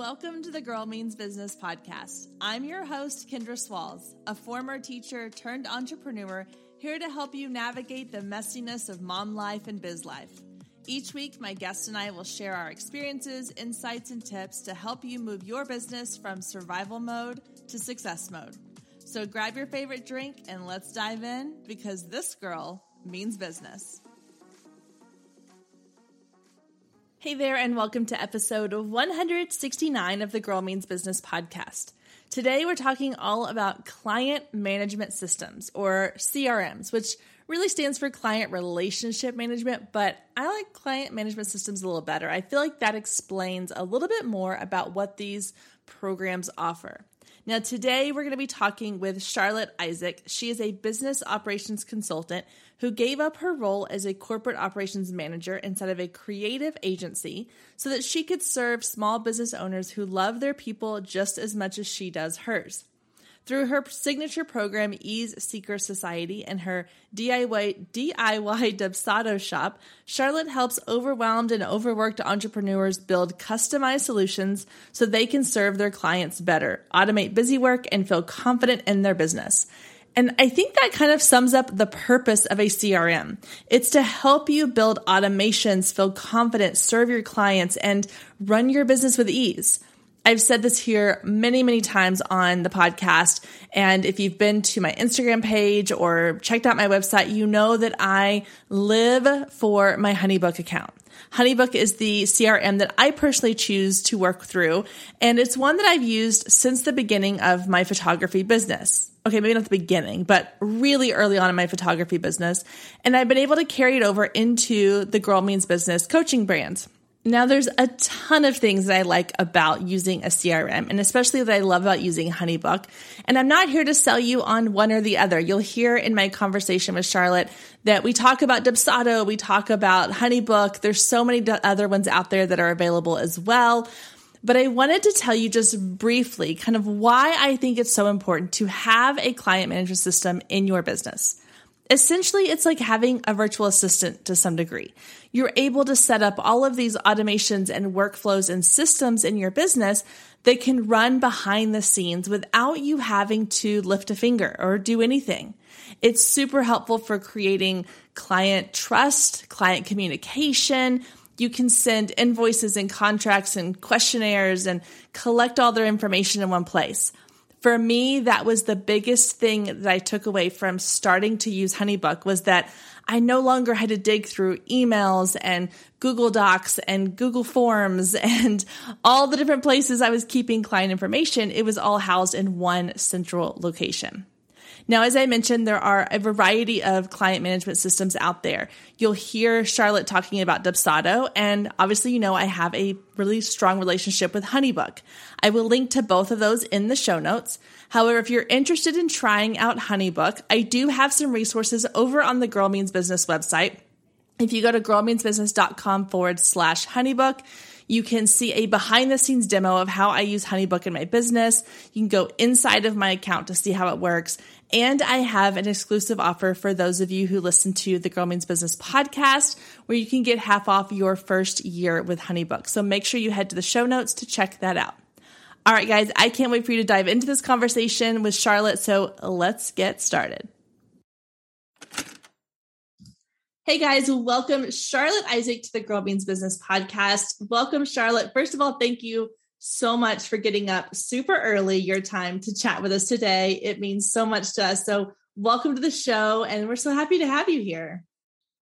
Welcome to the Girl Means Business podcast. I'm your host, Kendra Swalls, a former teacher turned entrepreneur, here to help you navigate the messiness of mom life and biz life. Each week, my guest and I will share our experiences, insights, and tips to help you move your business from survival mode to success mode. So grab your favorite drink and let's dive in because this girl means business. Hey there, and welcome to episode 169 of the Girl Means Business podcast. Today, we're talking all about client management systems or CRMs, which really stands for client relationship management, but I like client management systems a little better. I feel like that explains a little bit more about what these programs offer. Now, today we're going to be talking with Charlotte Isaac. She is a business operations consultant who gave up her role as a corporate operations manager instead of a creative agency so that she could serve small business owners who love their people just as much as she does hers. Through her signature program, Ease Seeker Society, and her DIY, DIY Dubsado shop, Charlotte helps overwhelmed and overworked entrepreneurs build customized solutions so they can serve their clients better, automate busy work, and feel confident in their business. And I think that kind of sums up the purpose of a CRM. It's to help you build automations, feel confident, serve your clients, and run your business with ease. I've said this here many, many times on the podcast. And if you've been to my Instagram page or checked out my website, you know that I live for my Honeybook account. Honeybook is the CRM that I personally choose to work through. And it's one that I've used since the beginning of my photography business. Okay, maybe not the beginning, but really early on in my photography business. And I've been able to carry it over into the Girl Means Business coaching brand. Now, there's a ton of things that I like about using a CRM, and especially that I love about using Honeybook. And I'm not here to sell you on one or the other. You'll hear in my conversation with Charlotte that we talk about Dubsado, we talk about Honeybook. There's so many other ones out there that are available as well. But I wanted to tell you just briefly kind of why I think it's so important to have a client management system in your business essentially it's like having a virtual assistant to some degree. You're able to set up all of these automations and workflows and systems in your business that can run behind the scenes without you having to lift a finger or do anything. It's super helpful for creating client trust, client communication. You can send invoices and contracts and questionnaires and collect all their information in one place for me, that was the biggest thing that I took away from starting to use Honeybook was that I no longer had to dig through emails and Google Docs and Google Forms and all the different places I was keeping client information. It was all housed in one central location. Now, as I mentioned, there are a variety of client management systems out there. You'll hear Charlotte talking about Dubsado, and obviously, you know, I have a really strong relationship with Honeybook. I will link to both of those in the show notes. However, if you're interested in trying out Honeybook, I do have some resources over on the Girl Means Business website. If you go to girlmeansbusiness.com forward slash honeybook, you can see a behind the scenes demo of how I use Honeybook in my business. You can go inside of my account to see how it works. And I have an exclusive offer for those of you who listen to the Girl Means Business podcast, where you can get half off your first year with Honeybook. So make sure you head to the show notes to check that out. All right, guys, I can't wait for you to dive into this conversation with Charlotte. So let's get started. Hey guys, welcome Charlotte Isaac to the Girl Means Business podcast. Welcome, Charlotte. First of all, thank you so much for getting up super early your time to chat with us today. It means so much to us. So, welcome to the show, and we're so happy to have you here.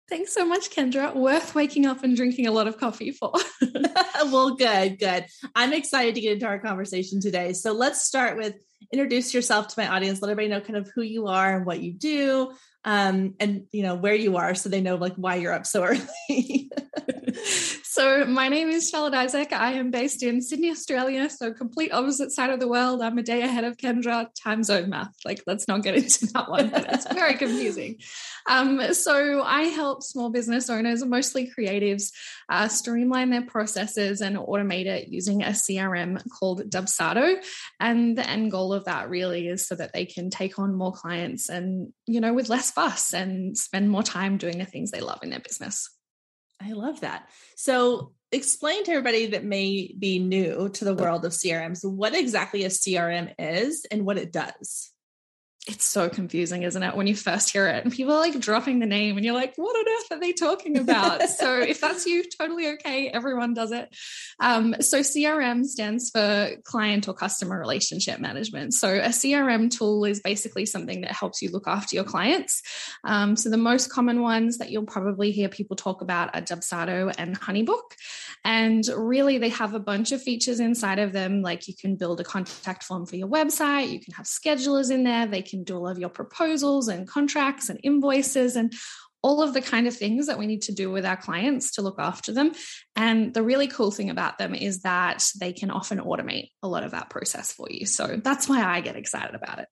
Thanks so much, Kendra. Worth waking up and drinking a lot of coffee for. well, good, good. I'm excited to get into our conversation today. So, let's start with introduce yourself to my audience. Let everybody know kind of who you are and what you do, um, and you know where you are, so they know like why you're up so early. So my name is Charlotte Isaac. I am based in Sydney, Australia. So complete opposite side of the world. I'm a day ahead of Kendra. Time zone math. Like let's not get into that one. it's very confusing. Um, so I help small business owners, mostly creatives, uh, streamline their processes and automate it using a CRM called Dubsado. And the end goal of that really is so that they can take on more clients and you know with less fuss and spend more time doing the things they love in their business. I love that. So explain to everybody that may be new to the world of CRMs what exactly a CRM is and what it does it's so confusing, isn't it? When you first hear it and people are like dropping the name and you're like, what on earth are they talking about? so if that's you, totally okay. Everyone does it. Um, so CRM stands for client or customer relationship management. So a CRM tool is basically something that helps you look after your clients. Um, so the most common ones that you'll probably hear people talk about are Dubsado and Honeybook. And really, they have a bunch of features inside of them. Like you can build a contact form for your website, you can have schedulers in there, they can do all of your proposals and contracts and invoices and all of the kind of things that we need to do with our clients to look after them. And the really cool thing about them is that they can often automate a lot of that process for you. So that's why I get excited about it.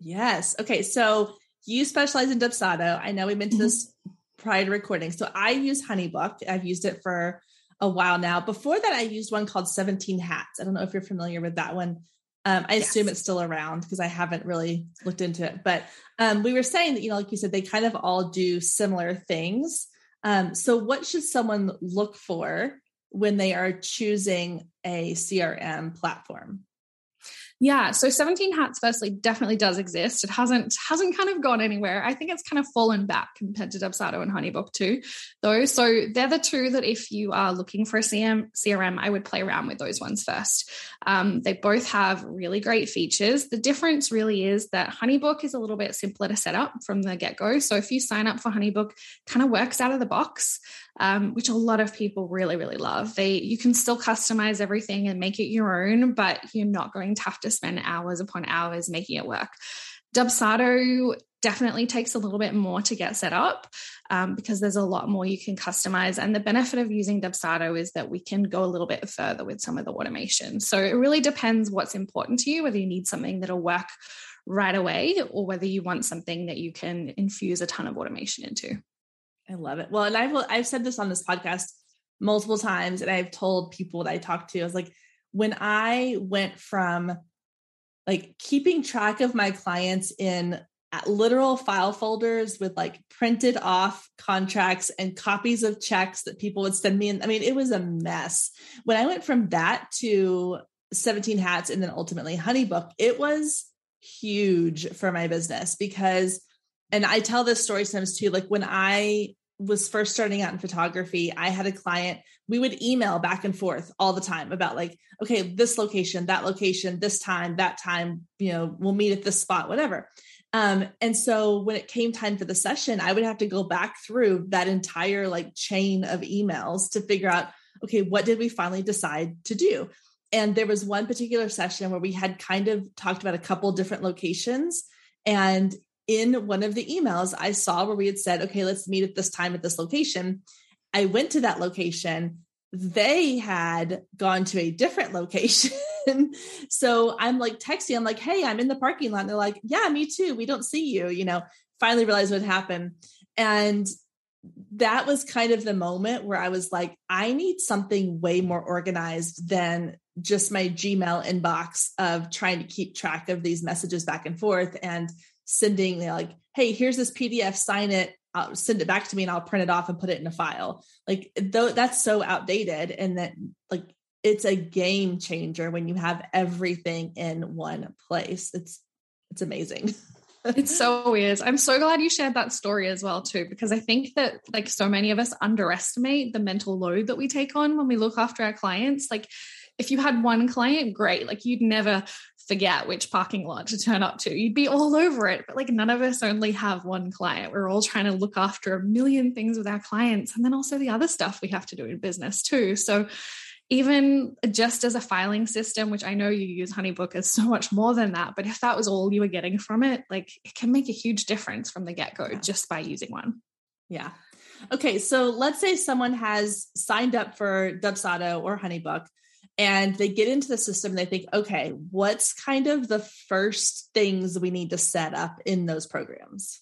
Yes. Okay. So you specialize in Dubsado. I know we mentioned mm-hmm. this prior to recording. So I use Honeybook. I've used it for a while now. Before that, I used one called 17 Hats. I don't know if you're familiar with that one. Um, I yes. assume it's still around because I haven't really looked into it. But um, we were saying that, you know, like you said, they kind of all do similar things. Um, so, what should someone look for when they are choosing a CRM platform? Yeah, so 17 hats firstly definitely does exist. It hasn't hasn't kind of gone anywhere. I think it's kind of fallen back compared to Dubsado and Honeybook too, though. So they're the two that if you are looking for a CM, CRM, I would play around with those ones first. Um, they both have really great features. The difference really is that Honeybook is a little bit simpler to set up from the get go. So if you sign up for Honeybook, kind of works out of the box um, which a lot of people really, really love. They you can still customize everything and make it your own, but you're not going to have to spend hours upon hours making it work. Dubsado definitely takes a little bit more to get set up um, because there's a lot more you can customize. And the benefit of using Dubsado is that we can go a little bit further with some of the automation. So it really depends what's important to you, whether you need something that'll work right away or whether you want something that you can infuse a ton of automation into. I love it. Well, and I've I've said this on this podcast multiple times, and I've told people that I talked to, I was like, when I went from like keeping track of my clients in uh, literal file folders with like printed off contracts and copies of checks that people would send me. And I mean, it was a mess. When I went from that to 17 hats and then ultimately Honeybook, it was huge for my business because and I tell this story sometimes too. Like when I was first starting out in photography, I had a client, we would email back and forth all the time about like, okay, this location, that location, this time, that time, you know, we'll meet at this spot, whatever. Um, and so when it came time for the session, I would have to go back through that entire like chain of emails to figure out, okay, what did we finally decide to do? And there was one particular session where we had kind of talked about a couple different locations and in one of the emails I saw where we had said, okay, let's meet at this time at this location. I went to that location. They had gone to a different location. so I'm like texting, I'm like, hey, I'm in the parking lot. And they're like, yeah, me too. We don't see you, you know, finally realized what happened. And that was kind of the moment where I was like, I need something way more organized than just my Gmail inbox of trying to keep track of these messages back and forth. And sending you like, hey, here's this PDF, sign it, I'll send it back to me and I'll print it off and put it in a file. Like though that's so outdated and that like it's a game changer when you have everything in one place. It's it's amazing. it's so weird. I'm so glad you shared that story as well too because I think that like so many of us underestimate the mental load that we take on when we look after our clients. Like if you had one client, great. Like you'd never forget which parking lot to turn up to. You'd be all over it. But like none of us only have one client. We're all trying to look after a million things with our clients and then also the other stuff we have to do in business too. So even just as a filing system, which I know you use Honeybook as so much more than that, but if that was all you were getting from it, like it can make a huge difference from the get go yeah. just by using one. Yeah. Okay. So let's say someone has signed up for Dubsado or Honeybook and they get into the system and they think okay what's kind of the first things we need to set up in those programs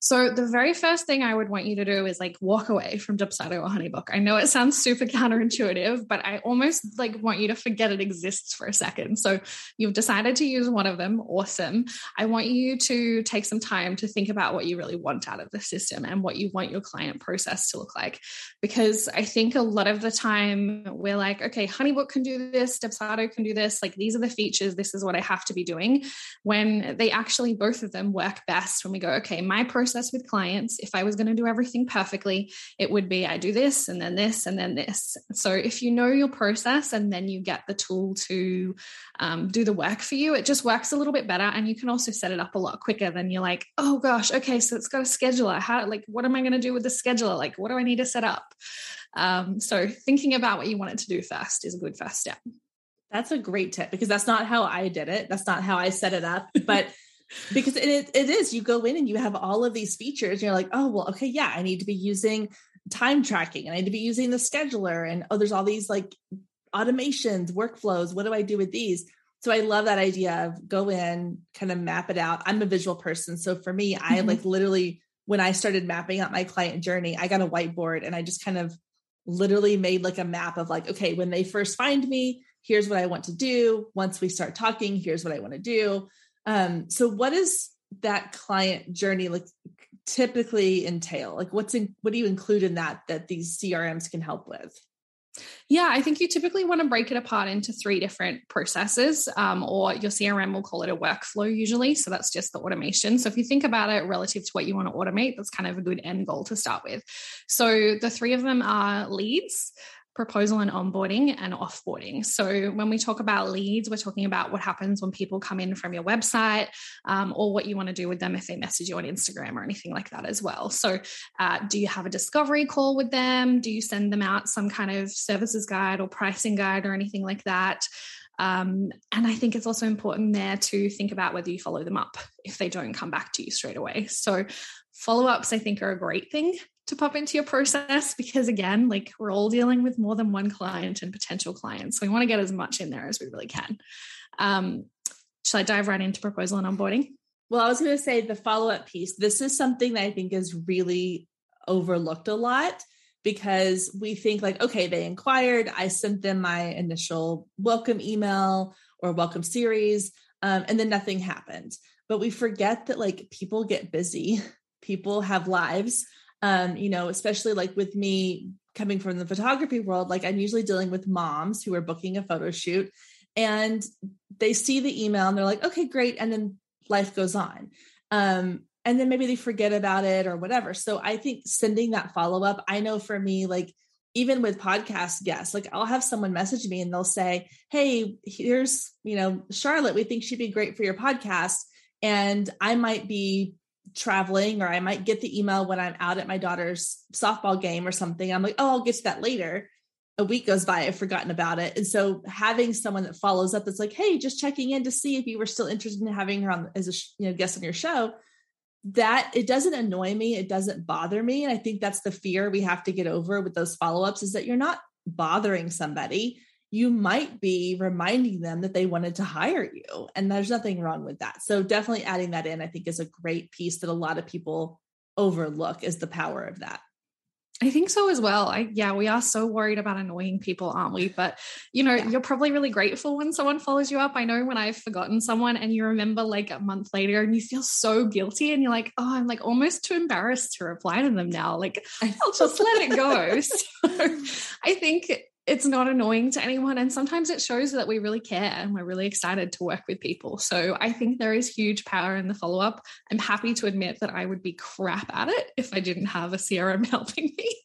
So the very first thing I would want you to do is like walk away from Dubsado or Honeybook. I know it sounds super counterintuitive, but I almost like want you to forget it exists for a second. So you've decided to use one of them. Awesome. I want you to take some time to think about what you really want out of the system and what you want your client process to look like. Because I think a lot of the time we're like, okay, Honeybook can do this, Dubsado can do this. Like these are the features. This is what I have to be doing. When they actually both of them work best when we go, okay, my process process with clients, if I was going to do everything perfectly, it would be I do this and then this and then this. So if you know your process and then you get the tool to um, do the work for you, it just works a little bit better. And you can also set it up a lot quicker than you're like, oh gosh, okay, so it's got a scheduler. How, like, what am I going to do with the scheduler? Like, what do I need to set up? Um, so thinking about what you want it to do first is a good first step. That's a great tip because that's not how I did it. That's not how I set it up. But because it, it is you go in and you have all of these features and you're like oh well okay yeah i need to be using time tracking and i need to be using the scheduler and oh there's all these like automations workflows what do i do with these? So i love that idea of go in kind of map it out. I'm a visual person so for me i mm-hmm. like literally when i started mapping out my client journey i got a whiteboard and i just kind of literally made like a map of like okay when they first find me here's what i want to do. Once we start talking here's what i want to do um, so does that client journey like typically entail? Like what's in what do you include in that that these CRMs can help with? Yeah, I think you typically want to break it apart into three different processes, um, or your CRM will call it a workflow usually. So that's just the automation. So if you think about it relative to what you want to automate, that's kind of a good end goal to start with. So the three of them are leads, proposal and onboarding and offboarding. So, when we talk about leads, we're talking about what happens when people come in from your website um, or what you want to do with them if they message you on Instagram or anything like that as well. So, uh, do you have a discovery call with them? Do you send them out some kind of services guide or pricing guide or anything like that? Um, and I think it's also important there to think about whether you follow them up if they don't come back to you straight away. So, follow ups, I think, are a great thing to pop into your process because again like we're all dealing with more than one client and potential clients. So we want to get as much in there as we really can. Um, should i dive right into proposal and onboarding? Well i was going to say the follow-up piece this is something that i think is really overlooked a lot because we think like okay they inquired i sent them my initial welcome email or welcome series um, and then nothing happened. But we forget that like people get busy. People have lives um, you know, especially like with me coming from the photography world, like I'm usually dealing with moms who are booking a photo shoot and they see the email and they're like, okay, great. And then life goes on. Um, and then maybe they forget about it or whatever. So I think sending that follow up, I know for me, like even with podcast guests, like I'll have someone message me and they'll say, Hey, here's, you know, Charlotte, we think she'd be great for your podcast. And I might be traveling or I might get the email when I'm out at my daughter's softball game or something. I'm like, oh, I'll get to that later. A week goes by, I've forgotten about it. And so having someone that follows up that's like, hey, just checking in to see if you were still interested in having her on as a you know guest on your show, that it doesn't annoy me, it doesn't bother me. And I think that's the fear we have to get over with those follow-ups is that you're not bothering somebody you might be reminding them that they wanted to hire you. And there's nothing wrong with that. So definitely adding that in, I think is a great piece that a lot of people overlook is the power of that. I think so as well. I yeah, we are so worried about annoying people, aren't we? But you know, yeah. you're probably really grateful when someone follows you up. I know when I've forgotten someone and you remember like a month later and you feel so guilty and you're like, oh, I'm like almost too embarrassed to reply to them now. Like I'll just let it go. So I think it's not annoying to anyone. And sometimes it shows that we really care and we're really excited to work with people. So I think there is huge power in the follow up. I'm happy to admit that I would be crap at it if I didn't have a CRM helping me.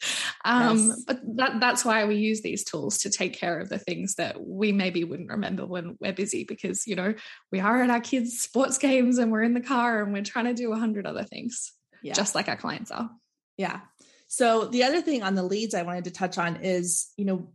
Um, yes. But that, that's why we use these tools to take care of the things that we maybe wouldn't remember when we're busy because, you know, we are at our kids' sports games and we're in the car and we're trying to do a hundred other things, yeah. just like our clients are. Yeah. So the other thing on the leads I wanted to touch on is, you know,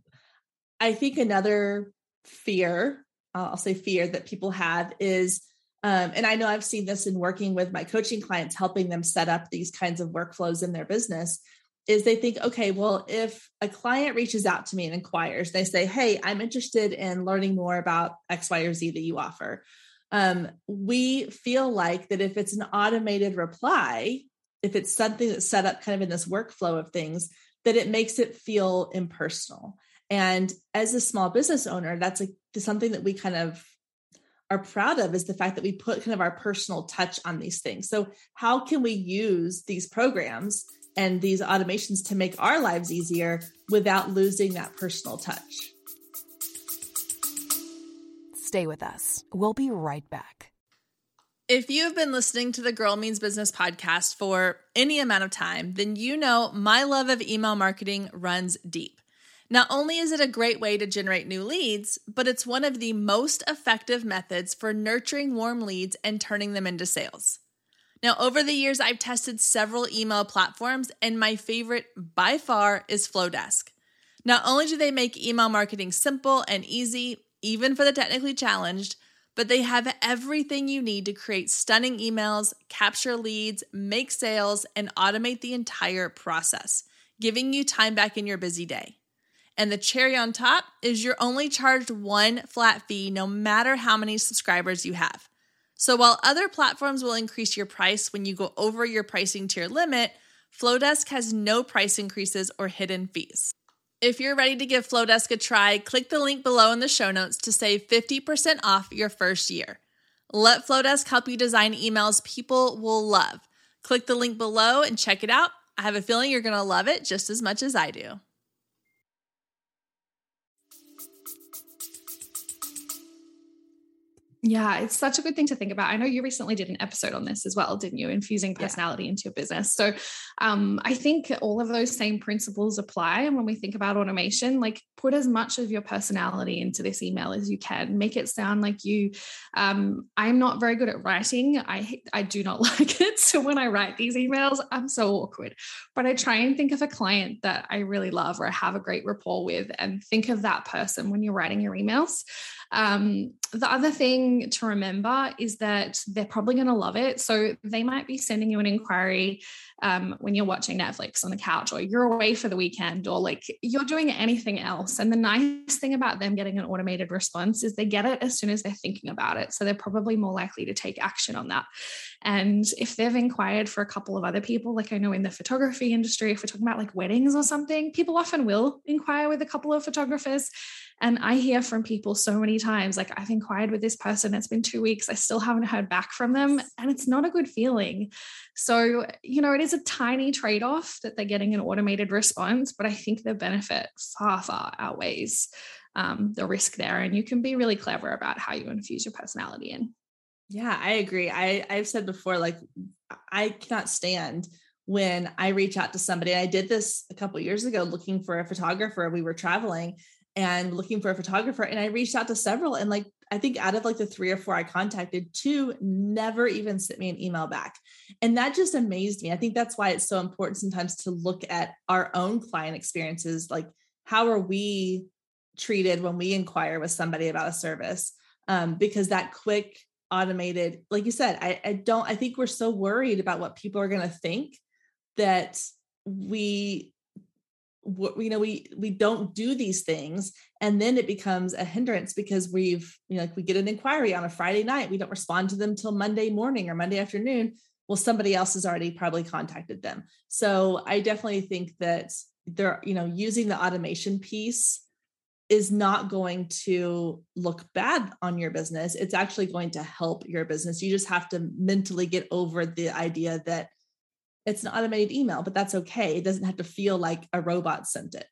I think another fear, I'll say fear that people have is, um, and I know I've seen this in working with my coaching clients, helping them set up these kinds of workflows in their business, is they think, okay, well, if a client reaches out to me and inquires, they say, hey, I'm interested in learning more about X, Y, or Z that you offer. Um, we feel like that if it's an automated reply, if it's something that's set up kind of in this workflow of things, that it makes it feel impersonal. And as a small business owner, that's like something that we kind of are proud of is the fact that we put kind of our personal touch on these things. So, how can we use these programs and these automations to make our lives easier without losing that personal touch? Stay with us. We'll be right back. If you have been listening to the Girl Means Business podcast for any amount of time, then you know my love of email marketing runs deep. Not only is it a great way to generate new leads, but it's one of the most effective methods for nurturing warm leads and turning them into sales. Now, over the years, I've tested several email platforms, and my favorite by far is Flodesk. Not only do they make email marketing simple and easy, even for the technically challenged, but they have everything you need to create stunning emails, capture leads, make sales, and automate the entire process, giving you time back in your busy day. And the cherry on top is you're only charged one flat fee no matter how many subscribers you have. So while other platforms will increase your price when you go over your pricing tier limit, Flodesk has no price increases or hidden fees. If you're ready to give Flodesk a try, click the link below in the show notes to save 50% off your first year. Let Flodesk help you design emails people will love. Click the link below and check it out. I have a feeling you're going to love it just as much as I do. Yeah, it's such a good thing to think about. I know you recently did an episode on this as well, didn't you? Infusing personality yeah. into your business. So um, I think all of those same principles apply. And when we think about automation, like put as much of your personality into this email as you can. Make it sound like you. Um, I'm not very good at writing. I I do not like it. So when I write these emails, I'm so awkward. But I try and think of a client that I really love or I have a great rapport with, and think of that person when you're writing your emails. Um, the other thing to remember is that they're probably going to love it. So they might be sending you an inquiry um, when you're watching Netflix on the couch, or you're away for the weekend, or like you're doing anything else. And the nice thing about them getting an automated response is they get it as soon as they're thinking about it. So they're probably more likely to take action on that. And if they've inquired for a couple of other people, like I know in the photography industry, if we're talking about like weddings or something, people often will inquire with a couple of photographers. And I hear from people so many times, like, I've inquired with this person, it's been two weeks, I still haven't heard back from them. And it's not a good feeling. So, you know, it is a tiny trade off that they're getting an automated response, but I think the benefit far, far outweighs um, the risk there. And you can be really clever about how you infuse your personality in. Yeah, I agree. I, I've said before, like, I cannot stand when I reach out to somebody. I did this a couple years ago looking for a photographer. We were traveling and looking for a photographer. And I reached out to several, and like I think out of like the three or four I contacted, two never even sent me an email back. And that just amazed me. I think that's why it's so important sometimes to look at our own client experiences. Like, how are we treated when we inquire with somebody about a service? Um, because that quick, automated, like you said, I, I don't, I think we're so worried about what people are going to think that we you know we we don't do these things and then it becomes a hindrance because we've you know like we get an inquiry on a friday night we don't respond to them till monday morning or monday afternoon well somebody else has already probably contacted them. So i definitely think that they're you know using the automation piece is not going to look bad on your business it's actually going to help your business you just have to mentally get over the idea that it's an automated email, but that's okay. It doesn't have to feel like a robot sent it.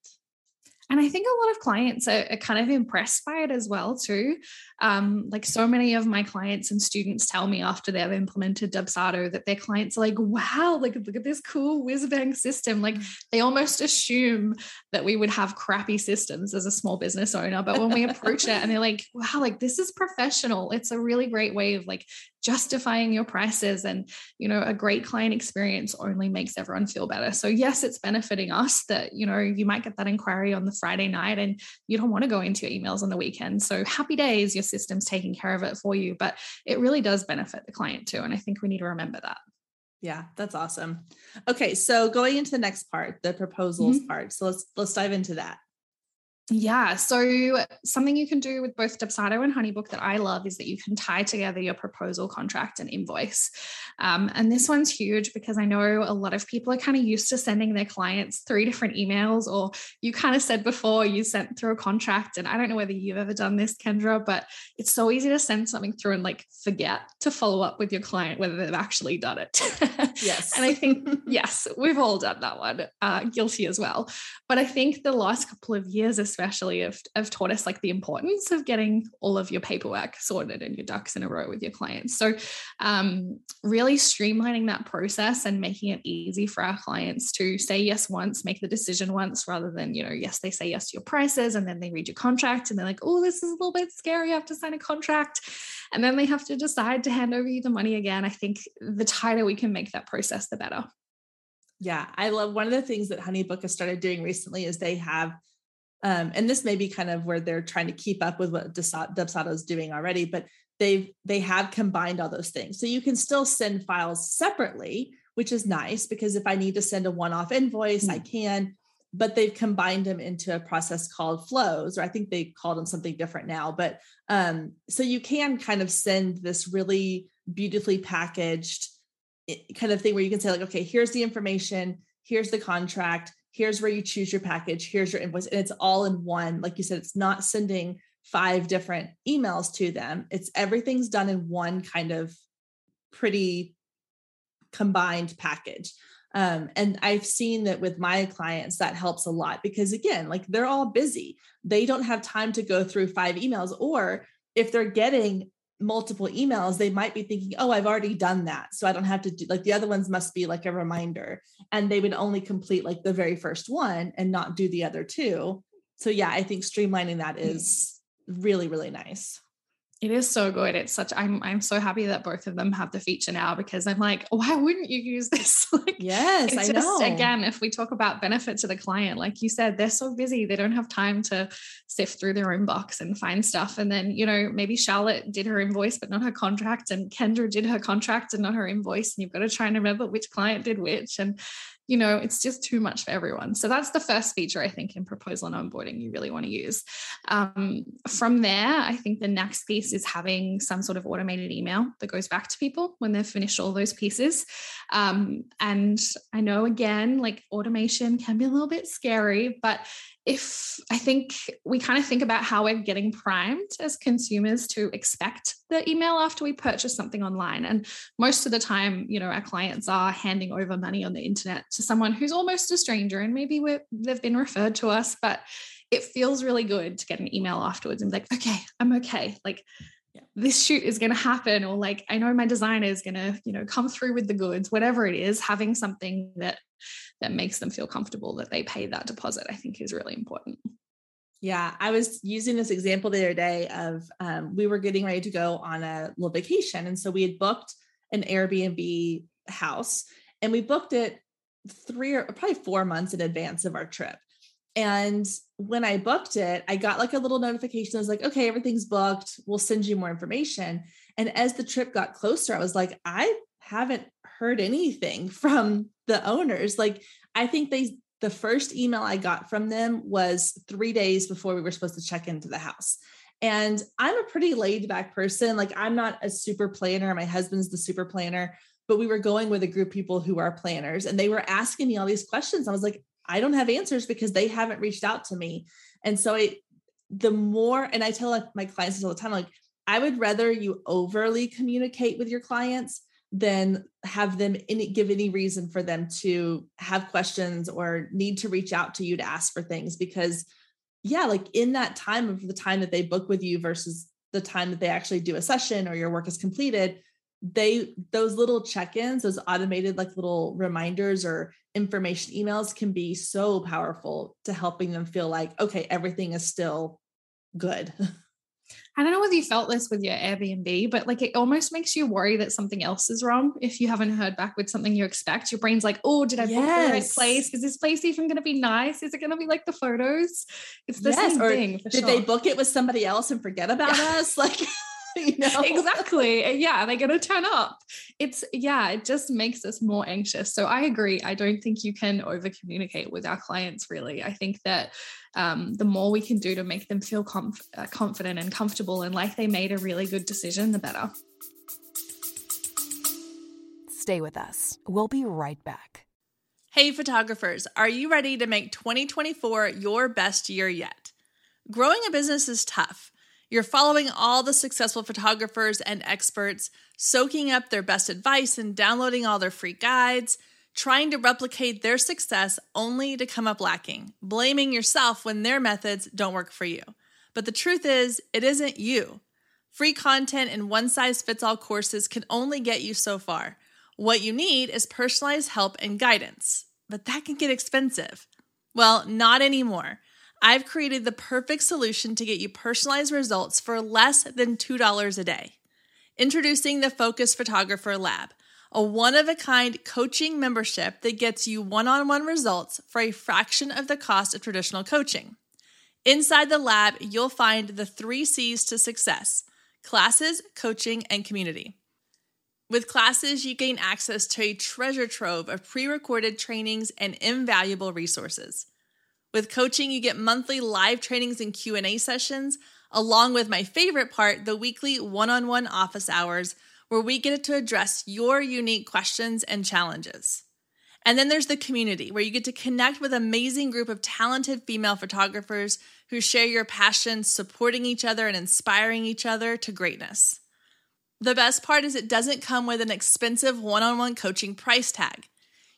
And I think a lot of clients are, are, kind of impressed by it as well too. Um, like so many of my clients and students tell me after they've implemented Dubsado that their clients are like, wow, like look at this cool whiz bang system. Like mm. they almost assume that we would have crappy systems as a small business owner. But when we approach it and they're like, wow, like this is professional. It's a really great way of like justifying your prices and you know a great client experience only makes everyone feel better. So yes it's benefiting us that you know you might get that inquiry on the friday night and you don't want to go into your emails on the weekend. So happy days your system's taking care of it for you but it really does benefit the client too and i think we need to remember that. Yeah that's awesome. Okay so going into the next part the proposals mm-hmm. part. So let's let's dive into that Yeah. So something you can do with both Dubsado and Honeybook that I love is that you can tie together your proposal contract and invoice. Um, and this one's huge because I know a lot of people are kind of used to sending their clients three different emails, or you kind of said before you sent through a contract. And I don't know whether you've ever done this, Kendra, but it's so easy to send something through and like forget to follow up with your client whether they've actually done it. Yes. and I think, yes, we've all done that one, uh, guilty as well. But I think the last couple of years, especially have, have taught us like the importance of getting all of your paperwork sorted and your ducks in a row with your clients. So um, really streamlining that process and making it easy for our clients to say yes once, make the decision once, rather than, you know, yes, they say yes to your prices and then they read your contract and they're like, oh, this is a little bit scary. I have to sign a contract. And then they have to decide to hand over you the money again. I think the tighter we can make that process, the better. Yeah, I love one of the things that Honeybook has started doing recently is they have um, and this may be kind of where they're trying to keep up with what Dubsado is doing already, but they've they have combined all those things. So you can still send files separately, which is nice because if I need to send a one-off invoice, mm-hmm. I mm. can. But they've combined them into a process called flows, or I think they called them something different now. But um, so you can kind of send this really beautifully packaged eh, kind of thing where you can say like, okay, here's the information, here's the contract, here's where you choose your package, here's your invoice. And it's all in one. Like you said, it's not sending five different emails to them. It's everything's done in one kind of pretty combined package. Um, and I've seen that with my clients, that helps a lot because, again, like they're all busy. They don't have time to go through five emails, or if they're getting multiple emails, they might be thinking, oh, I've already done that. So I don't have to do like the other ones must be like a reminder. And they would only complete like the very first one and not do the other two. So yeah, I think streamlining that is really, really nice. It is so good. It's such I'm I'm so happy that both of them have the feature now because I'm like, why wouldn't you use this? like yes, I just, know. Again, if we talk about benefit to the client, like you said, they're so busy, they don't have time to sift through their inbox and find stuff. And then, you know, maybe Charlotte did her invoice, but not her contract, and Kendra did her contract and not her invoice. And you've got to try and remember which client did which. And you know, it's just too much for everyone. So that's the first feature I think in proposal and onboarding you really want to use. Um, from there, I think the next piece is having some sort of automated email that goes back to people when they've finished all those pieces. Um, and I know again, like automation can be a little bit scary, but if I think we kind of think about how we're getting primed as consumers to expect the email after we purchase something online. And most of the time, you know, our clients are handing over money on the internet to someone who's almost a stranger and maybe we're, they've been referred to us, but it feels really good to get an email afterwards and be like, okay, I'm okay. Like, this shoot is going to happen or like i know my designer is going to you know come through with the goods whatever it is having something that that makes them feel comfortable that they pay that deposit i think is really important yeah i was using this example the other day of um, we were getting ready to go on a little vacation and so we had booked an airbnb house and we booked it three or probably four months in advance of our trip and when I booked it, I got like a little notification. I was like, okay, everything's booked. We'll send you more information. And as the trip got closer, I was like, I haven't heard anything from the owners. Like, I think they, the first email I got from them was three days before we were supposed to check into the house. And I'm a pretty laid back person. Like, I'm not a super planner. My husband's the super planner, but we were going with a group of people who are planners and they were asking me all these questions. I was like, I don't have answers because they haven't reached out to me. And so it, the more, and I tell my clients all the time, like, I would rather you overly communicate with your clients than have them any, give any reason for them to have questions or need to reach out to you to ask for things because yeah like in that time of the time that they book with you versus the time that they actually do a session or your work is completed they those little check-ins those automated like little reminders or information emails can be so powerful to helping them feel like okay everything is still good I don't know whether you felt this with your Airbnb, but like it almost makes you worry that something else is wrong if you haven't heard back with something you expect. Your brain's like, oh, did I book yes. the right place? Is this place even going to be nice? Is it going to be like the photos? It's the yes. same or thing. Did sure. they book it with somebody else and forget about yeah. us? Like you know? exactly. Yeah, they're going to turn up. It's, yeah, it just makes us more anxious. So I agree. I don't think you can over communicate with our clients, really. I think that um, the more we can do to make them feel conf- uh, confident and comfortable and like they made a really good decision, the better. Stay with us. We'll be right back. Hey, photographers, are you ready to make 2024 your best year yet? Growing a business is tough. You're following all the successful photographers and experts, soaking up their best advice and downloading all their free guides, trying to replicate their success only to come up lacking, blaming yourself when their methods don't work for you. But the truth is, it isn't you. Free content and one size fits all courses can only get you so far. What you need is personalized help and guidance, but that can get expensive. Well, not anymore. I've created the perfect solution to get you personalized results for less than $2 a day. Introducing the Focus Photographer Lab, a one of a kind coaching membership that gets you one on one results for a fraction of the cost of traditional coaching. Inside the lab, you'll find the three C's to success classes, coaching, and community. With classes, you gain access to a treasure trove of pre recorded trainings and invaluable resources. With coaching, you get monthly live trainings and Q&A sessions, along with my favorite part, the weekly one-on-one office hours where we get to address your unique questions and challenges. And then there's the community where you get to connect with an amazing group of talented female photographers who share your passion, supporting each other and inspiring each other to greatness. The best part is it doesn't come with an expensive one on one coaching price tag.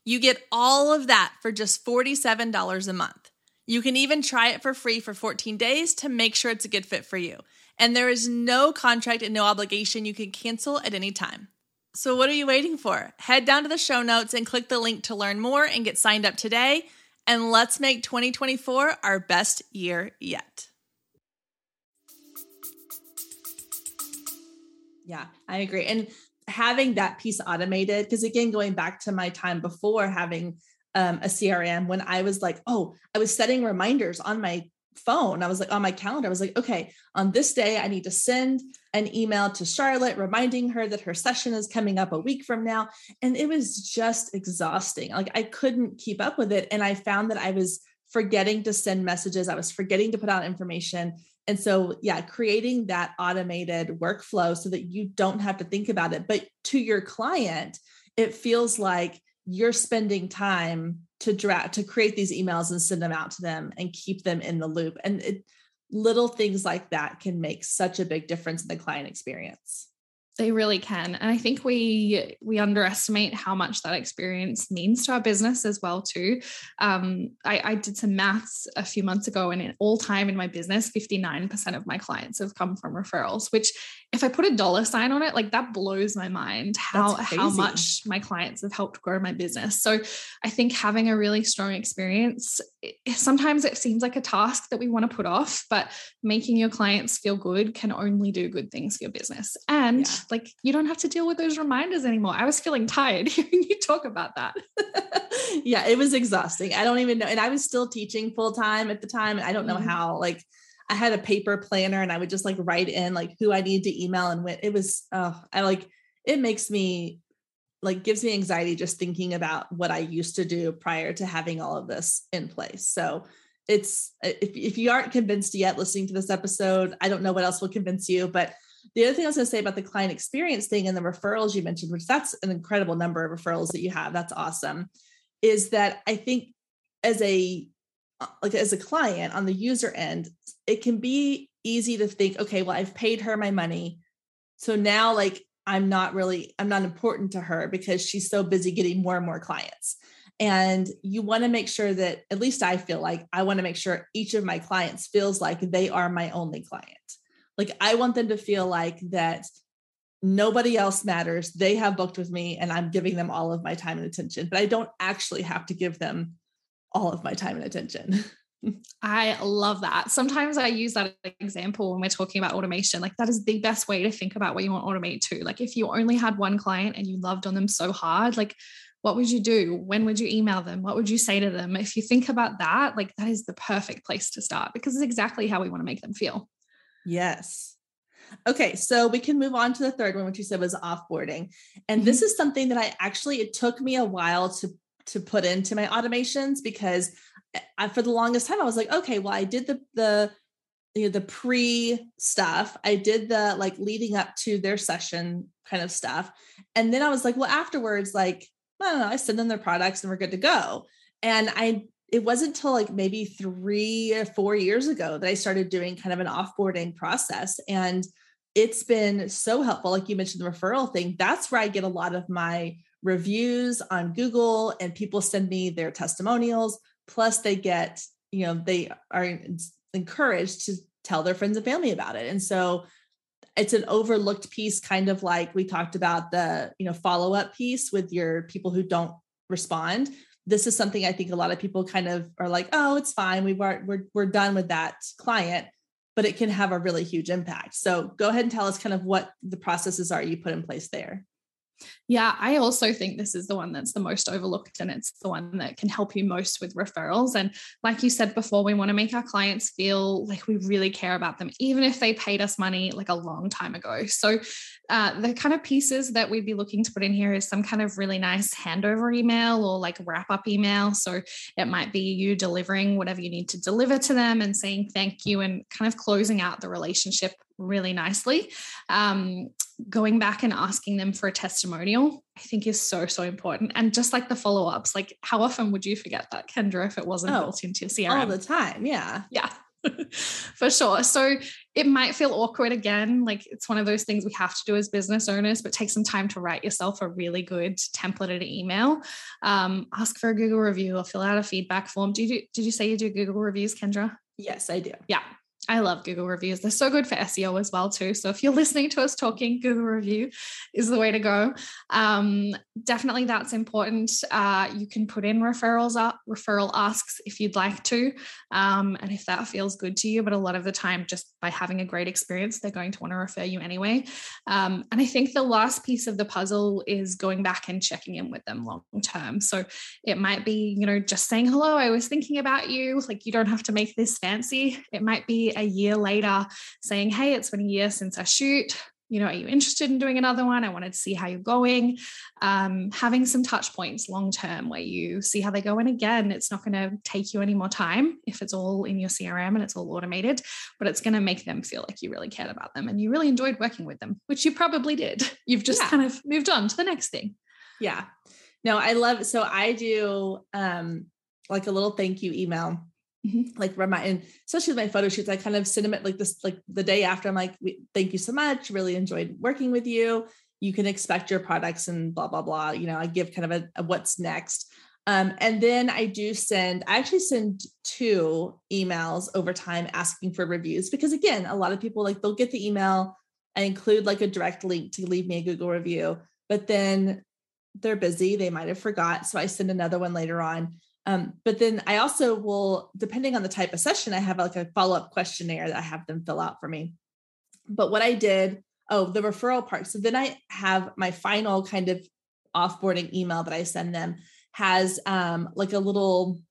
You get all of that for just $47 a month. You can even try it for free for 14 days to make sure it's a good fit for you. And there is no contract and no obligation. You can cancel at any time. So, what are you waiting for? Head down to the show notes and click the link to learn more and get signed up today. And let's make 2024 our best year yet. Yeah, I agree. And having that piece automated, because again, going back to my time before having um, a CRM when I was like, oh, I was setting reminders on my phone. I was like on my calendar. I was like, okay, on this day, I need to send an email to Charlotte reminding her that her session is coming up a week from now. And it was just exhausting. Like I couldn't keep up with it. And I found that I was forgetting to send messages, I was forgetting to put out information. And so, yeah, creating that automated workflow so that you don't have to think about it. But to your client, it feels like you're spending time to draft to create these emails and send them out to them and keep them in the loop. And it, little things like that can make such a big difference in the client experience they really can. And I think we we underestimate how much that experience means to our business as well, too. Um, I, I did some maths a few months ago, and in all time in my business, 59% of my clients have come from referrals, which if I put a dollar sign on it, like that blows my mind how how much my clients have helped grow my business. So I think having a really strong experience, sometimes it seems like a task that we want to put off, but making your clients feel good can only do good things for your business. And yeah like you don't have to deal with those reminders anymore. I was feeling tired hearing you talk about that. yeah, it was exhausting. I don't even know. And I was still teaching full time at the time. And I don't know mm-hmm. how, like, I had a paper planner and I would just like write in like who I need to email and when it was, oh, I like, it makes me like gives me anxiety just thinking about what I used to do prior to having all of this in place. So it's if, if you aren't convinced yet listening to this episode, I don't know what else will convince you, but the other thing I was going to say about the client experience thing and the referrals you mentioned, which that's an incredible number of referrals that you have. That's awesome. Is that I think as a uh, like as a client on the user end, it can be easy to think, okay, well, I've paid her my money. So now like I'm not really, I'm not important to her because she's so busy getting more and more clients. And you want to make sure that, at least I feel like I want to make sure each of my clients feels like they are my only client. Like I want them to feel like that nobody else matters. They have booked with me and I'm giving them all of my time and attention, but I don't actually have to give them all of my time and attention. I love that. Sometimes I use that example when we're talking about automation. Like that is the best way to think about what you want to automate to. Like if you only had one client and you loved on them so hard, like what would you do? When would you email them? What would you say to them? If you think about that, like that is the perfect place to start because it's exactly how we want to make them feel. Yes. Okay, so we can move on to the third one, which you said was offboarding. And mm-hmm. this is something that I actually it took me a while to to put into my automations because I, for the longest time I was like, okay, well, I did the the you know, the pre stuff. I did the like leading up to their session kind of stuff. And then I was like, well, afterwards, like, I don't know, I send them their products and we're good to go. And I it wasn't until like maybe three or four years ago that I started doing kind of an offboarding process. And it's been so helpful. Like you mentioned the referral thing, that's where I get a lot of my reviews on Google and people send me their testimonials. Plus, they get, you know, they are encouraged to tell their friends and family about it. And so it's an overlooked piece, kind of like we talked about the, you know, follow up piece with your people who don't respond this is something I think a lot of people kind of are like, oh, it's fine. We've we're we're done with that client, but it can have a really huge impact. So go ahead and tell us kind of what the processes are you put in place there. Yeah, I also think this is the one that's the most overlooked and it's the one that can help you most with referrals. And like you said before, we want to make our clients feel like we really care about them, even if they paid us money like a long time ago. So, uh, the kind of pieces that we'd be looking to put in here is some kind of really nice handover email or like wrap up email. So, it might be you delivering whatever you need to deliver to them and saying thank you and kind of closing out the relationship really nicely. Um, going back and asking them for a testimonial, I think is so, so important. And just like the follow ups, like how often would you forget that, Kendra, if it wasn't oh, built into your CRM? All the time. Yeah. Yeah. for sure. So it might feel awkward again. Like it's one of those things we have to do as business owners, but take some time to write yourself a really good templated email. Um, ask for a Google review or fill out a feedback form. Do you do, did you say you do Google reviews, Kendra? Yes, I do. Yeah. I love Google reviews. They're so good for SEO as well too. So if you're listening to us talking, Google review is the way to go. Um, definitely, that's important. Uh, you can put in referrals up, referral asks if you'd like to, um, and if that feels good to you. But a lot of the time, just by having a great experience, they're going to want to refer you anyway. Um, and I think the last piece of the puzzle is going back and checking in with them long term. So it might be, you know, just saying hello. I was thinking about you. Like you don't have to make this fancy. It might be a year later saying, Hey, it's been a year since I shoot. You know, are you interested in doing another one? I wanted to see how you're going. Um, having some touch points long term where you see how they go. And again, it's not going to take you any more time if it's all in your CRM and it's all automated, but it's going to make them feel like you really cared about them and you really enjoyed working with them, which you probably did. You've just yeah. kind of moved on to the next thing. Yeah. No, I love so I do um like a little thank you email Mm-hmm. like remind and especially with my photo shoots i kind of send them at like this like the day after i'm like thank you so much really enjoyed working with you. You can expect your products and blah blah blah you know i give kind of a, a what's next. Um, and then i do send i actually send two emails over time asking for reviews because again a lot of people like they'll get the email i include like a direct link to leave me a google review but then they're busy they might have forgot so i send another one later on um, but then I also will, depending on the type of session, I have like a follow up questionnaire that I have them fill out for me. But what I did, oh, the referral part. So then I have my final kind of offboarding email that I send them has um, like a little,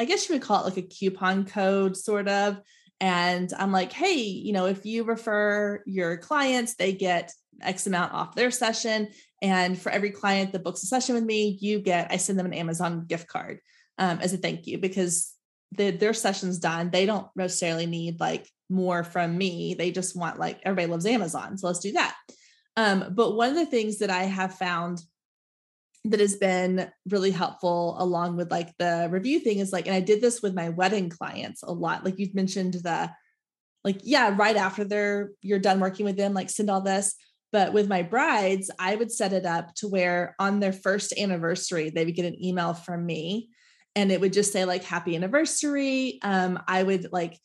I guess you would call it like a coupon code, sort of. And I'm like, hey, you know, if you refer your clients, they get X amount off their session. And for every client that books a session with me, you get, I send them an Amazon gift card um, as a thank you because the, their session's done. They don't necessarily need like more from me. They just want like everybody loves Amazon. So let's do that. Um, but one of the things that I have found that has been really helpful along with like the review thing is like, and I did this with my wedding clients a lot. Like you mentioned the like, yeah, right after they're you're done working with them, like send all this. But with my brides, I would set it up to where on their first anniversary, they would get an email from me and it would just say like happy anniversary. Um, i would like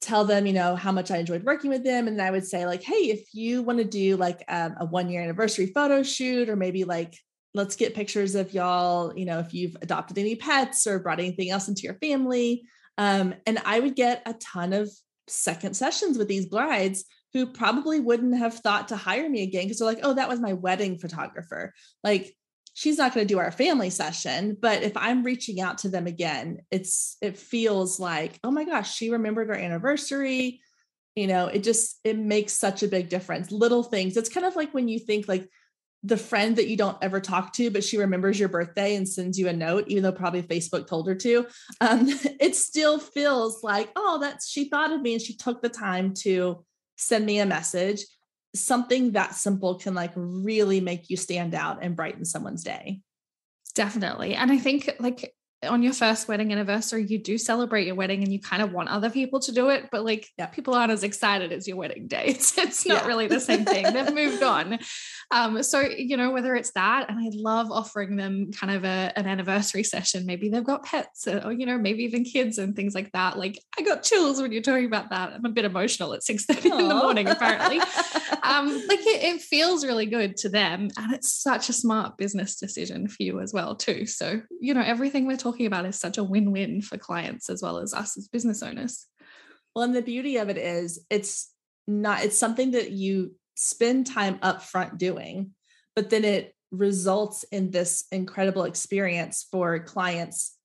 tell them you know how much i enjoyed working with them and i would say like hey if you want to do like um, a one year anniversary photo shoot or maybe like let's get pictures of y'all you know if you've adopted any pets or brought anything else into your family. Um, and i would get a ton of second sessions with these brides who probably wouldn't have thought to hire me again because they're like oh that was my wedding photographer. Like she's not going to do our family session but if i'm reaching out to them again it's it feels like oh my gosh she remembered our anniversary. You know it just it makes such a big difference. Little things it's kind of like when you think like the friend that you don't ever talk to but she remembers your birthday and sends you a note even though probably facebook told her to um, it still feels like oh that's she thought of me and she took the time to send me a message something that simple can like really make you stand out and brighten someone's day. Definitely and i think like on your first wedding anniversary, you do celebrate your wedding and you kind of want other people to do it, but like yeah. people aren't as excited as your wedding day. It's, it's not yeah. really the same thing. They've moved on. Um, so, you know, whether it's that, and I love offering them kind of a, an anniversary session. Maybe they've got pets or, you know, maybe even kids and things like that. Like I got chills when you're talking about that. I'm a bit emotional at 6 30 in the morning, apparently. um, like it, it feels really good to them. And it's such a smart business decision for you as well, too. So, you know, everything we're talking talking about is such a win-win for clients as well as us as business owners. Well, and the beauty of it is it's not it's something that you spend time up front doing, but then it results in this incredible experience for clients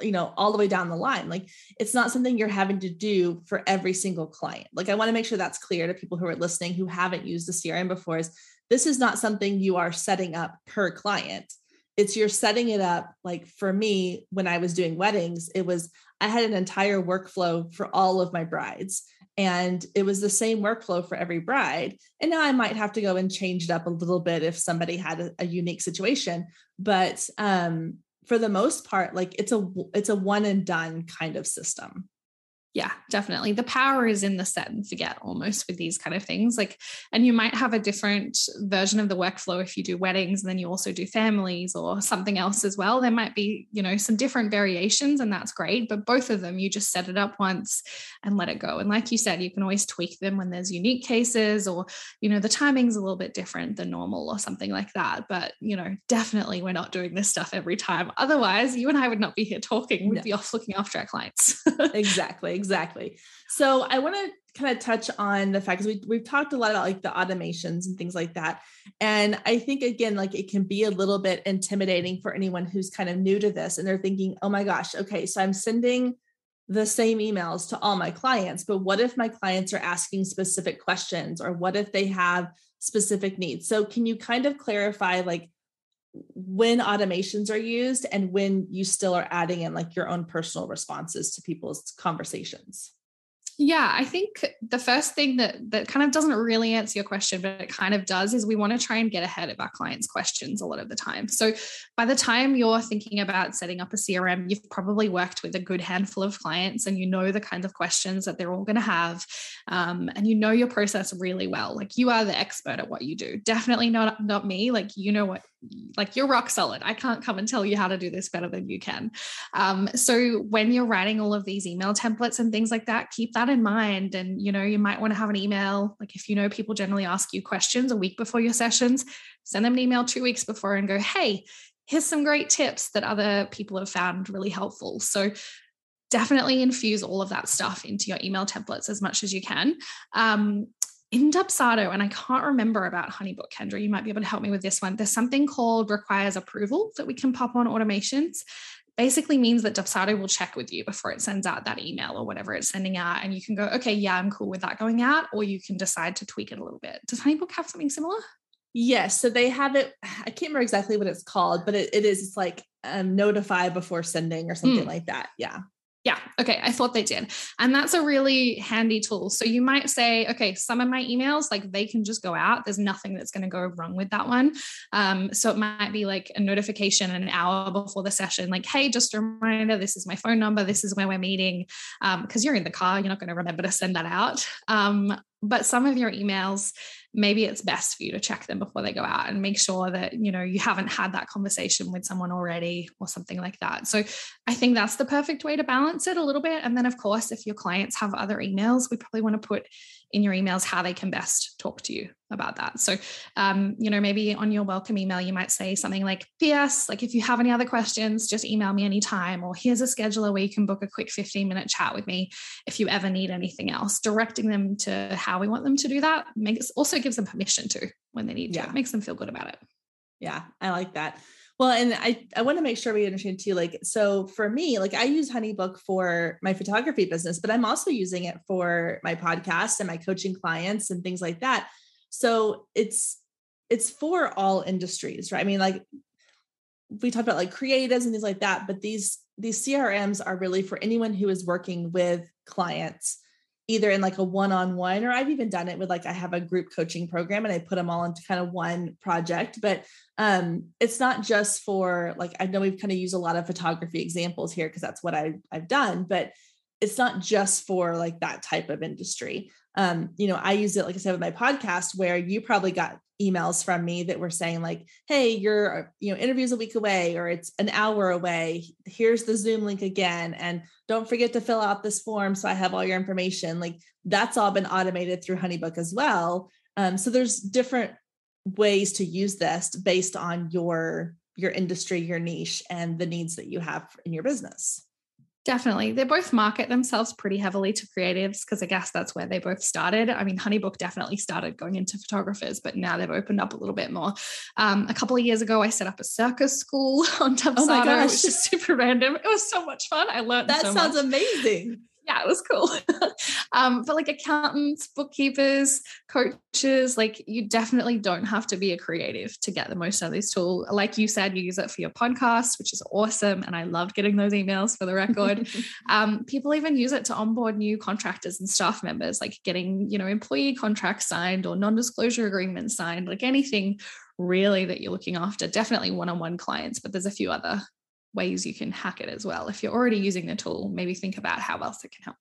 you know all the way down the line. Like it's not something you're having to do for every single client. Like i want to make sure that's clear to people who are listening who haven't used the crm before is this is not something you are setting up per client it's you're setting it up like for me when i was doing weddings it was i had an entire workflow for all of my brides and it was the same workflow for every bride and now i might have to go and change it up a little bit if somebody had a, a unique situation but um for the most part like it's a it's a one and done kind of system yeah, definitely. The power is in the set and forget almost with these kind of things. Like, and you might have a different version of the workflow if you do weddings and then you also do families or something else as well. There might be, you know, some different variations and that's great. But both of them, you just set it up once and let it go. And like you said, you can always tweak them when there's unique cases or, you know, the timing's a little bit different than normal or something like that. But, you know, definitely we're not doing this stuff every time. Otherwise, you and I would not be here talking. We'd no. be off looking after our clients. exactly. Exactly. So I want to kind of touch on the fact because we, we've talked a lot about like the automations and things like that. And I think again, like it can be a little bit intimidating for anyone who's kind of new to this and they're thinking, oh my gosh, okay, so I'm sending the same emails to all my clients, but what if my clients are asking specific questions or what if they have specific needs? So can you kind of clarify like when automations are used and when you still are adding in like your own personal responses to people's conversations yeah, I think the first thing that that kind of doesn't really answer your question, but it kind of does, is we want to try and get ahead of our clients' questions a lot of the time. So by the time you're thinking about setting up a CRM, you've probably worked with a good handful of clients, and you know the kinds of questions that they're all going to have, um, and you know your process really well. Like you are the expert at what you do. Definitely not not me. Like you know what like you're rock solid. I can't come and tell you how to do this better than you can. Um, so when you're writing all of these email templates and things like that, keep that in mind. And you know, you might want to have an email. Like if you know people generally ask you questions a week before your sessions, send them an email two weeks before and go, hey, here's some great tips that other people have found really helpful. So definitely infuse all of that stuff into your email templates as much as you can. Um, in Dubsado, and I can't remember about Honeybook, Kendra, you might be able to help me with this one. There's something called requires approval that we can pop on automations. Basically means that Dubsado will check with you before it sends out that email or whatever it's sending out. And you can go, okay, yeah, I'm cool with that going out, or you can decide to tweak it a little bit. Does Honeybook have something similar? Yes. So they have it, I can't remember exactly what it's called, but it, it is, it's like um, notify before sending or something mm. like that. Yeah. Yeah. Okay. I thought they did. And that's a really handy tool. So you might say, okay, some of my emails, like they can just go out. There's nothing that's going to go wrong with that one. Um, so it might be like a notification an hour before the session, like, hey, just a reminder, this is my phone number. This is where we're meeting. Um, because you're in the car, you're not going to remember to send that out. Um, but some of your emails maybe it's best for you to check them before they go out and make sure that you know you haven't had that conversation with someone already or something like that. So i think that's the perfect way to balance it a little bit. And then of course if your clients have other emails we probably want to put in your emails how they can best talk to you about that. So, um, you know, maybe on your welcome email, you might say something like, P.S., like if you have any other questions, just email me anytime, or here's a scheduler where you can book a quick 15 minute chat with me if you ever need anything else. Directing them to how we want them to do that makes also gives them permission to when they need to. Yeah. It makes them feel good about it. Yeah, I like that. Well, and I, I want to make sure we understand too. Like, so for me, like I use HoneyBook for my photography business, but I'm also using it for my podcast and my coaching clients and things like that. So it's it's for all industries, right? I mean, like we talked about like creatives and things like that, but these these CRMs are really for anyone who is working with clients either in like a one-on-one or I've even done it with like I have a group coaching program and I put them all into kind of one project but um it's not just for like I know we've kind of used a lot of photography examples here because that's what I I've done but it's not just for like that type of industry um, you know, I use it, like I said, with my podcast, where you probably got emails from me that were saying, like, hey, your, you know, interview's a week away or it's an hour away. Here's the Zoom link again. And don't forget to fill out this form so I have all your information. Like that's all been automated through Honeybook as well. Um, so there's different ways to use this based on your your industry, your niche, and the needs that you have in your business. Definitely. They both market themselves pretty heavily to creatives because I guess that's where they both started. I mean, Honeybook definitely started going into photographers, but now they've opened up a little bit more. Um, a couple of years ago, I set up a circus school on Dubsado, oh which is super random. It was so much fun. I learned that so sounds much. amazing yeah, it was cool. um, but like accountants, bookkeepers, coaches, like you definitely don't have to be a creative to get the most out of this tool. Like you said, you use it for your podcast, which is awesome. And I loved getting those emails for the record. um, people even use it to onboard new contractors and staff members, like getting, you know, employee contracts signed or non-disclosure agreements signed, like anything really that you're looking after. Definitely one-on-one clients, but there's a few other ways you can hack it as well. If you're already using the tool, maybe think about how else it can help.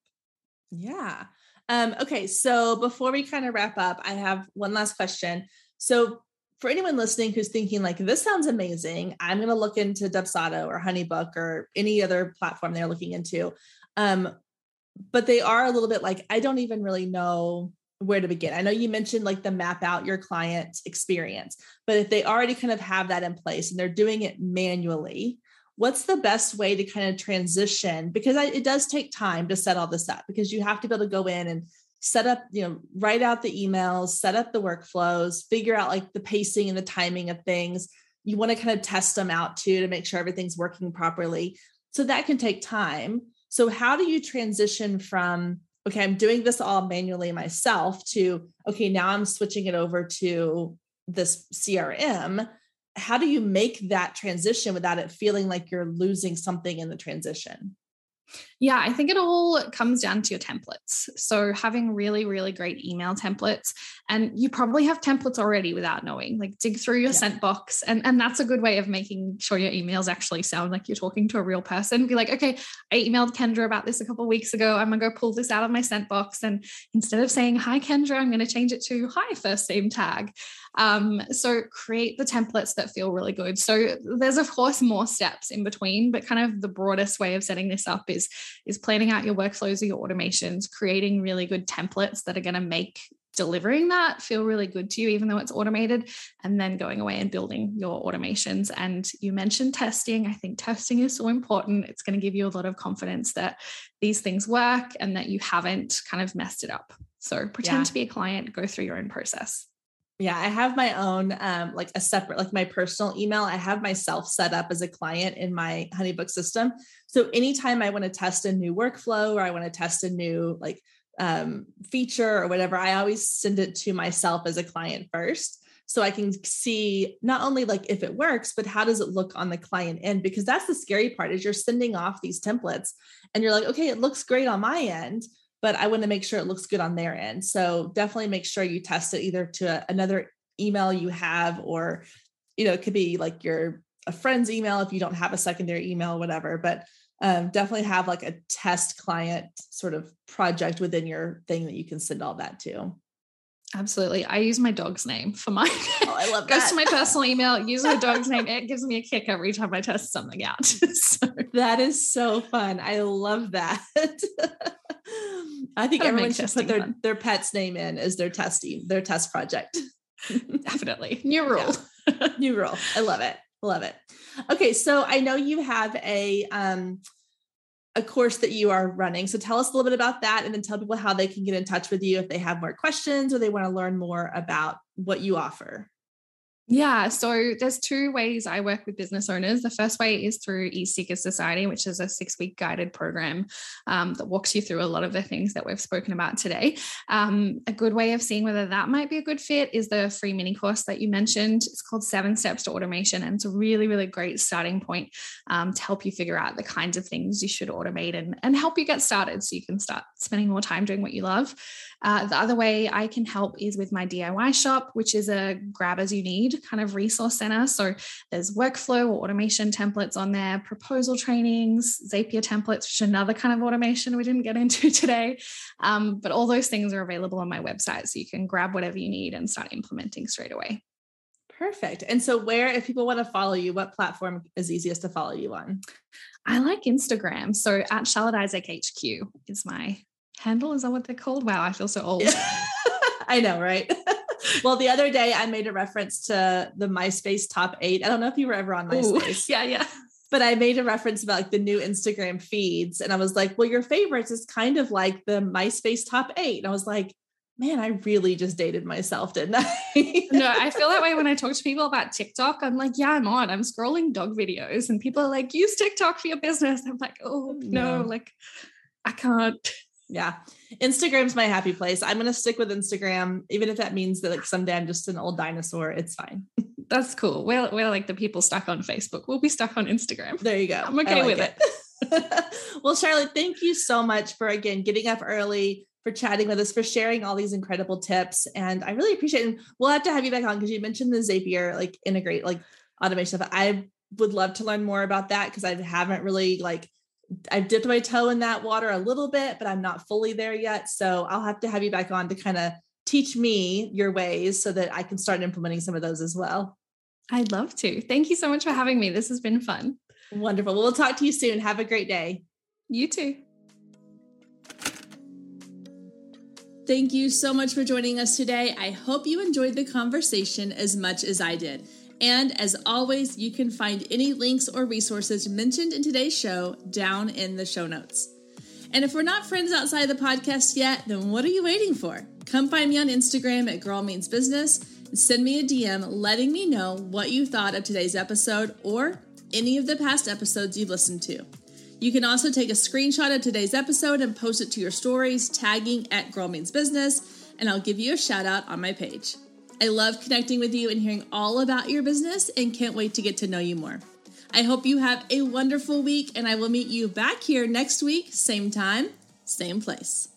Yeah. Um, okay. So before we kind of wrap up, I have one last question. So for anyone listening who's thinking like this sounds amazing, I'm going to look into Dubsado or Honeybook or any other platform they're looking into. Um, but they are a little bit like I don't even really know where to begin. I know you mentioned like the map out your client experience, but if they already kind of have that in place and they're doing it manually, what's the best way to kind of transition? Because I, it does take time to set all this up because you have to be able to go in and set up you know write out the emails set up the workflows figure out like the pacing and the timing of things. You want to kind of test them out too to make sure everything's working properly. So that can take time. So how do you transition from okay i'm doing this all manually myself to okay now i'm switching it over to this crm how do you make that transition without it feeling like you're losing something in the transition? Yeah, I think it all comes down to your templates. So, having really, really great email templates, and you probably have templates already without knowing, like dig through your yeah. sent box. And, and that's a good way of making sure your emails actually sound like you're talking to a real person. Be like, okay, I emailed Kendra about this a couple of weeks ago. I'm going to go pull this out of my sent box. And instead of saying, hi, Kendra, I'm going to change it to hi, first name tag. Um, so create the templates that feel really good. So there's of course more steps in between, but kind of the broadest way of setting this up is is planning out your workflows or your automations, creating really good templates that are going to make delivering that feel really good to you, even though it's automated, and then going away and building your automations. And you mentioned testing. I think testing is so important. It's going to give you a lot of confidence that these things work and that you haven't kind of messed it up. So pretend yeah. to be a client, go through your own process yeah i have my own um like a separate like my personal email. I have myself set up as a client in my honeybook system. So anytime i want to test a new workflow or i want to test a new like um, feature or whatever i always send it to myself as a client first. So i can see not only like if it works but how does it look on the client end? Because that's the scary part is you're sending off these templates and you're like okay it looks great on my end but I want to make sure it looks good on their end. So definitely make sure you test it either to another email you have, or, you know, it could be like your a friend's email if you don't have a secondary email, whatever. But um, definitely have like a test client sort of project within your thing that you can send all that to. Absolutely. I use my dog's name for my oh, I love goes to my personal email, use my dog's name. It gives me a kick every time I test something out. so. That is so fun. I love that. I think everyone should put their, their pet's name in as their testing, their test project. Definitely. New rule. Yeah. New rule. I love it. Love it. Okay. So I know you have a um a course that you are running. So tell us a little bit about that and then tell people how they can get in touch with you if they have more questions or they want to learn more about what you offer. Yeah, so there's two ways I work with business owners. The first way is through eSeeker Society, which is a six week guided program um, that walks you through a lot of the things that we've spoken about today. Um, a good way of seeing whether that might be a good fit is the free mini course that you mentioned. It's called Seven Steps to Automation, and it's a really, really great starting point um, to help you figure out the kinds of things you should automate and, and help you get started so you can start spending more time doing what you love. Uh, the other way I can help is with my DIY shop, which is a grab as you need kind of resource center. So there's workflow or automation templates on there, proposal trainings, Zapier templates, which is another kind of automation we didn't get into today. Um, but all those things are available on my website. So you can grab whatever you need and start implementing straight away. Perfect. And so, where, if people want to follow you, what platform is easiest to follow you on? I like Instagram. So at Charlotte Isaac HQ is my handle. Is that what they're called? Wow, I feel so old. I know, right? well, the other day I made a reference to the MySpace top eight. I don't know if you were ever on MySpace. Ooh, yeah, yeah. But I made a reference about like the new Instagram feeds. And I was like, well, your favorites is kind of like the MySpace top eight. And I was like, man, I really just dated myself, didn't I? no, I feel that way when I talk to people about TikTok. I'm like, yeah, I'm on. I'm scrolling dog videos, and people are like, use TikTok for your business. I'm like, oh no, no like I can't. Yeah. Instagram's my happy place. I'm going to stick with Instagram, even if that means that like someday I'm just an old dinosaur. It's fine. That's cool. We're, we're like the people stuck on Facebook. We'll be stuck on Instagram. There you go. I'm okay like with it. it. well, Charlotte, thank you so much for again getting up early, for chatting with us, for sharing all these incredible tips. And I really appreciate it. And we'll have to have you back on because you mentioned the Zapier like integrate like automation stuff. I would love to learn more about that because I haven't really like I've dipped my toe in that water a little bit, but I'm not fully there yet. So I'll have to have you back on to kind of teach me your ways so that I can start implementing some of those as well. I'd love to. Thank you so much for having me. This has been fun. Wonderful. Well, we'll talk to you soon. Have a great day. You too. Thank you so much for joining us today. I hope you enjoyed the conversation as much as I did. And as always, you can find any links or resources mentioned in today's show down in the show notes. And if we're not friends outside the podcast yet, then what are you waiting for? Come find me on Instagram at Girl Means Business and send me a DM letting me know what you thought of today's episode or any of the past episodes you've listened to. You can also take a screenshot of today's episode and post it to your stories, tagging at Girl Means Business, and I'll give you a shout out on my page. I love connecting with you and hearing all about your business and can't wait to get to know you more. I hope you have a wonderful week and I will meet you back here next week, same time, same place.